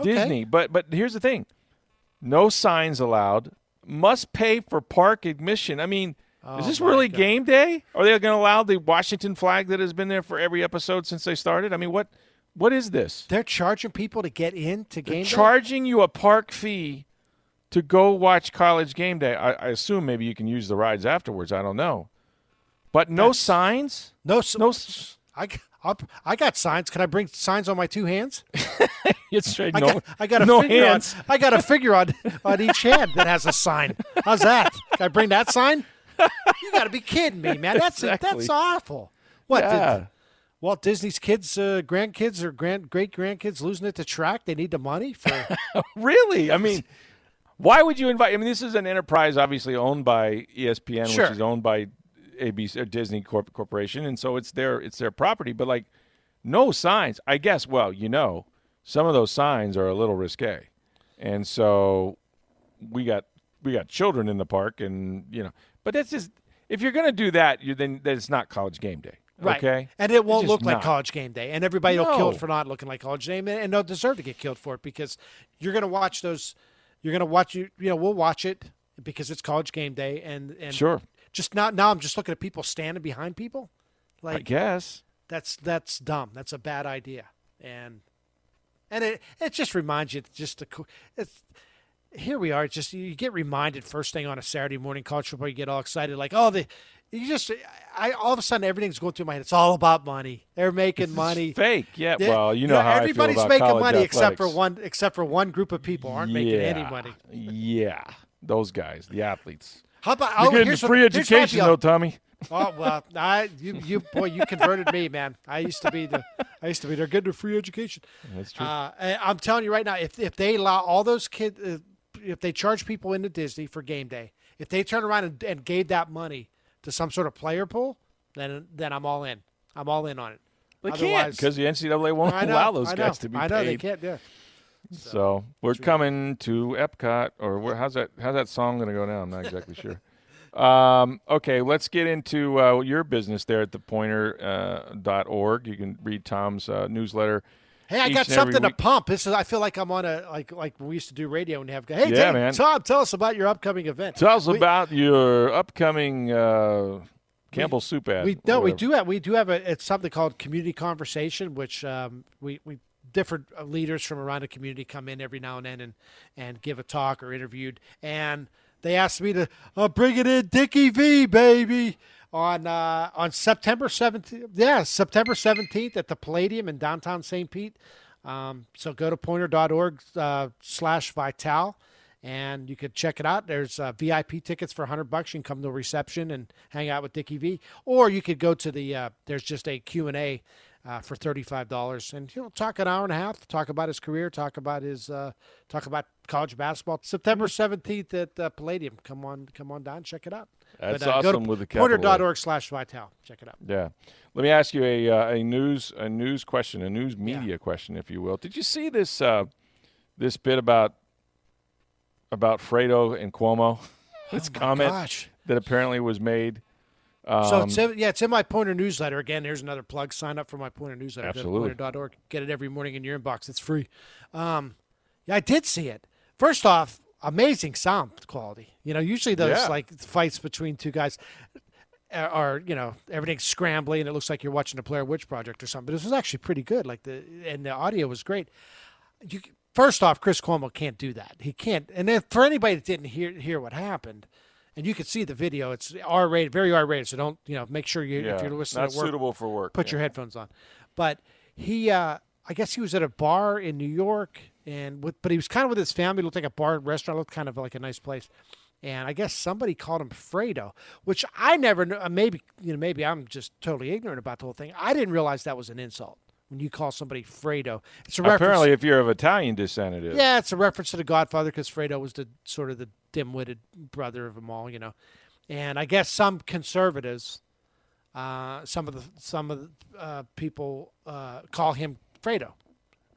Okay. Disney. But but here's the thing. No signs allowed. Must pay for park admission. I mean, is oh this Oh, really God. game day? Are they going to allow the Washington flag that has been there for every episode since they started? I mean, what what is this? They're charging people to get in to game. They're charging you a park fee to go watch college game day. I, I assume maybe you can use the rides afterwards. I don't know, but no That's- signs. no No, I, I'll- I got signs. Can I bring signs on my two hands? it's straight. I no, got, I got a no figure hands. on. I got a figure on on each hand that has a sign. How's that? Can I bring that sign? You got to be kidding me, man. That's Exactly. that's awful. What? did Yeah. Walt Disney's kids, uh, grandkids, or grand great grandkids losing it to track? They need the money for. Really? I mean, why would you invite? I mean, this is an enterprise obviously owned by ESPN, Sure. which is owned by ABC or Disney Corp- Corporation, and so it's their it's their property. But like, no signs. I guess. Well, you know, some of those signs are a little risque, and so we got we got children in the park, and you know, but that's just if you're going to do that, you then then it's not college game day. Right. Okay. And it won't look like not. college game day. And everybody will kill it for not looking like college game day. and they'll deserve to get killed for it because you're gonna watch those you're gonna watch you you know, we'll watch it because it's college game day and, and Sure. Just not now I'm just looking at people standing behind people. Like I guess. that's that's dumb. That's a bad idea. And and it it just reminds you just the it's here we are. It's just you get reminded first thing on a Saturday morning college football. You get all excited like oh the you just I all of a sudden everything's going through my head. It's all about money. They're making money. Fake. Yeah. Yeah, Well, you know how everybody's I feel about making money except for one except for one group of people aren't making any money. Yeah, those guys, the athletes. How about You're oh, getting here's free what, education, though, Tommy. Oh well, I you you boy you converted me, man. I used to be the I used to be they're getting a free education. That's true. Uh, I'm telling you right now, if if they allow all those kids, uh, if they charge people into Disney for game day, if they turn around and, and gave that money to some sort of player pool, then then I'm all in. I'm all in on it. they can't because the NCAA won't know, allow those I know, guys to be I know paid. they can't. Yeah. So we're coming to Epcot, or where, how's that? How's that song going to go now? I'm not exactly sure. Um, okay, let's get into uh, your business there at thepoynter.org. Uh, dot org. you can read Tom's uh, newsletter Hey, I got something to pump. This is. I feel like I'm on a like like we used to do radio and have. Hey, yeah. Tom, tell us about your upcoming event. Tell us we, about your upcoming uh, Campbell we, Soup ad. We no, we do have we do have a it's something called community conversation, which um, we we different uh, leaders from around the community come in every now and then and and give a talk or interviewed and they asked me to uh, bring it in Dickie V, baby, on uh, on September 17th. Yeah, September 17th at the Palladium in downtown St. Pete. Um, so go to poynter.org uh, slash Vital and you could check it out. There's uh, VIP tickets for 100 bucks. You can come to a reception and hang out with Dickie V, or you could go to the. Uh, there's just a Q and A uh, for $35 and he'll talk an hour and a half talk about his career talk about his uh, talk about college basketball. September 17th at uh, palladium. Come on come on down check it out. That's but, uh, awesome with the poynter.org slash vital. Check it out. Yeah. Let me ask you a, uh, a news a news question a news media yeah. question if you will. Did you see this uh, this bit about about fredo and cuomo? This oh comment gosh. that apparently was made um, so it's in, yeah, it's in my Poynter newsletter. Again, here's another plug. Sign up for my Poynter newsletter. Absolutely. Poynter.org. Get it every morning in your inbox. It's free. Um, yeah, I did see it. First off, amazing sound quality. You know, usually those yeah. like fights between two guys are you know everything's scrambling and it looks like you're watching a Blair Witch Project or something. But this was actually pretty good. Like the and the audio was great. You first off, Chris Cuomo can't do that. He can't. And then for anybody that didn't hear hear what happened and you can see the video. It's R rated, very R rated. So don't you know? Make sure you yeah, if you're listening not work, suitable for work. Put yeah. your headphones on. But he, uh, I guess he was at a bar in New York, and with, but he was kind of with his family. It looked like a bar restaurant. looked kind of like a nice place. And I guess somebody called him Fredo, which I never knew. Uh, maybe you know, maybe I'm just totally ignorant about the whole thing. I didn't realize that was an insult when you call somebody Fredo. It's a apparently if you're of Italian descent, it is. Yeah, it's a reference to the Godfather because Fredo was the sort of the dim-witted brother of them all, you know. And I guess some conservatives, uh, some of the some of the uh, people uh, call him Fredo,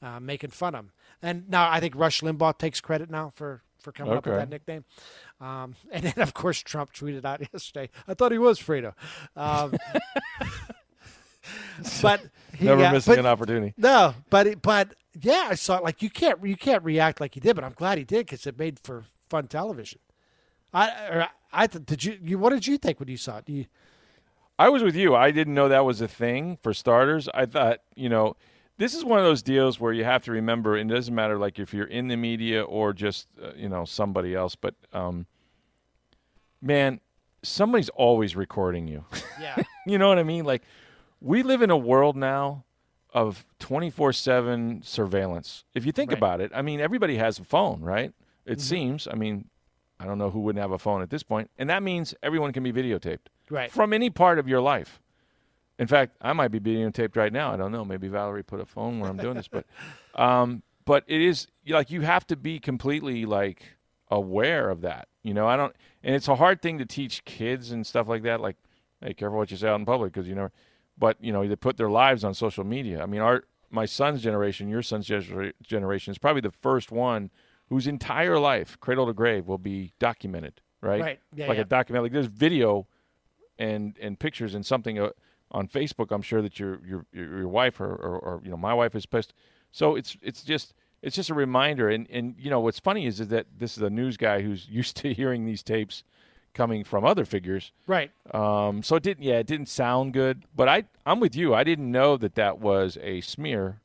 uh, making fun of him. And now I think Rush Limbaugh takes credit now for for coming okay. up with that nickname. Um, and then of course Trump tweeted out yesterday, "I thought he was Fredo." Um, but never missing but, an opportunity. No, but but yeah, I saw it. like you can't you can't react like he did, but I'm glad he did because it made for fun television. I I did you, you what did you think when you saw it? You, I was with you. I didn't know that was a thing for starters. I thought, you know, this is one of those deals where you have to remember it doesn't matter like if you're in the media or just uh, you know somebody else, but um, man, somebody's always recording you. Yeah. you know what I mean? Like we live in a world now of 24/7 surveillance. If you think right. about it, I mean everybody has a phone, right? It mm-hmm. seems. I mean, I don't know who wouldn't have a phone at this point, and that means everyone can be videotaped right. from any part of your life. In fact, I might be videotaped right now. I don't know. Maybe Valerie put a phone where I'm doing this, but um, but it is like you have to be completely like aware of that. You know, I don't, and it's a hard thing to teach kids and stuff like that. Like, hey, careful what you say out in public because you know. But you know, they put their lives on social media. I mean, our my son's generation, your son's generation is probably the first one whose entire life, cradle to grave, will be documented, right? Right. Yeah, like yeah. a document. Like there's video and and pictures and something uh, on Facebook. I'm sure that your your your wife or, or, or you know my wife is pissed. So it's it's just it's just a reminder. And and you know what's funny is, is that this is a news guy who's used to hearing these tapes coming from other figures. Right. Um, so it didn't. Yeah, it didn't sound good. But I I'm with you. I didn't know that that was a smear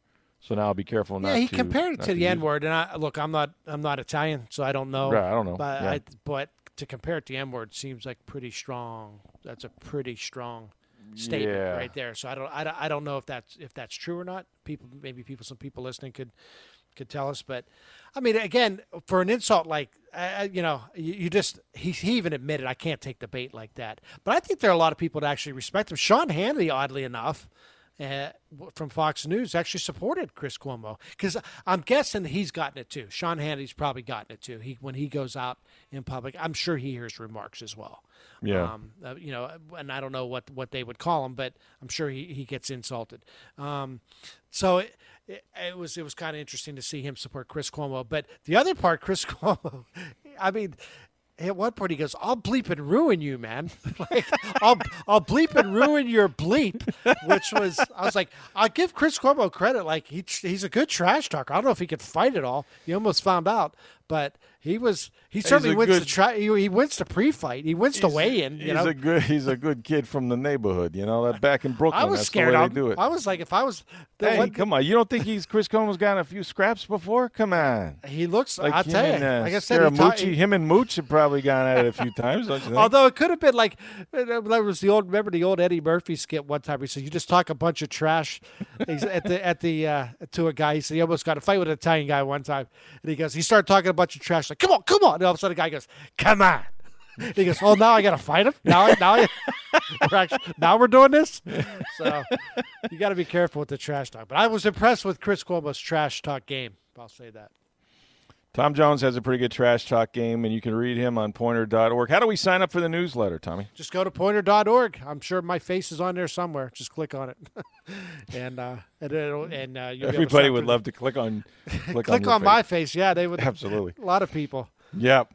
so now I'll be careful not. Yeah, he to, compared it to, to the N word, and I look, I'm not, I'm not Italian, so I don't know. Right, I don't know. But yeah. I, but to compare it to the N word seems like pretty strong. That's a pretty strong statement yeah. right there. So I don't, I don't, I don't know if that's if that's true or not. People, maybe people, some people listening could could tell us. But I mean, again, for an insult like uh, you know, you, you, just he, he even admitted I can't take the bait like that. But I think there are a lot of people that actually respect him. Sean Hannity, oddly enough, uh, from Fox News actually supported Chris Cuomo because I'm guessing he's gotten it too. Sean Hannity's probably gotten it too. He when he goes out in public, I'm sure he hears remarks as well. Yeah, um, uh, you know, and I don't know what what they would call him, but I'm sure he, he gets insulted. Um, so it, it, it was it was kind of interesting to see him support Chris Cuomo. But the other part, Chris Cuomo, I mean, at one point he goes, "I'll bleep and ruin you, man. like I'll I'll bleep and ruin your bleep," which was I was like, I'll give Chris Cuomo credit. Like he he's a good trash talker. I don't know if he could fight it all. You almost found out, but he was he certainly wins good, the try. He, he, wins the pre-fight. He wins the weigh-in. he's know? a good he's a good kid from the neighborhood. You know that back in Brooklyn. I was scared. I, do it. I was like, if I was, hey, one, come on, you don't think he's Chris Cuomo's gotten a few scraps before? Come on. He looks. Like I'll tell you. And, uh, like I said, he ta- him and Mooch have probably gone at it a few times. Although it could have been like there was the old remember the old Eddie Murphy skit one time. He said, "You just talk a bunch of trash." He's at the at the uh, to a guy. He said he almost got a fight with an Italian guy one time, and he goes, he started talking a bunch of trash like, "Come on, come on." All of a sudden, a guy goes, "Come on." He goes, "Oh, now I got to fight him. Now, now, we're actually, now we're doing this." So you got to be careful with the trash talk. But I was impressed with Chris Cuomo's trash talk game. I'll say that. Tom Jones has a pretty good trash talk game, and you can read him on poynter.org. How do we sign up for the newsletter, Tommy? Just go to poynter.org. I'm sure my face is on there somewhere. Just click on it, and uh, and, and uh, everybody would love to click on click, click on, on face. my face. Yeah, they would absolutely. A lot of people. Yep.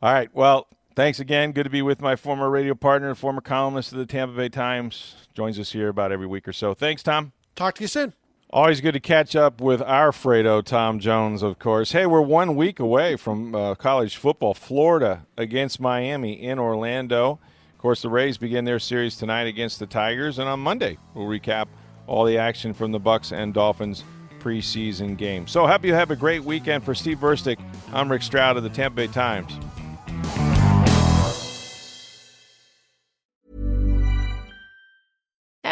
All right. Well, thanks again. Good to be with my former radio partner, and former columnist of the Tampa Bay Times. Joins us here about every week or so. Thanks, Tom. Talk to you soon. Always good to catch up with our Fredo, Tom Jones, of course. Hey, we're one week away from uh, college football. Florida against Miami in Orlando. Of course, the Rays begin their series tonight against the Tigers, and on Monday we'll recap all the action from the Bucs and Dolphins preseason game. So happy you have a great weekend. For Steve Burstick, I'm Rick Stroud of the Tampa Bay Times.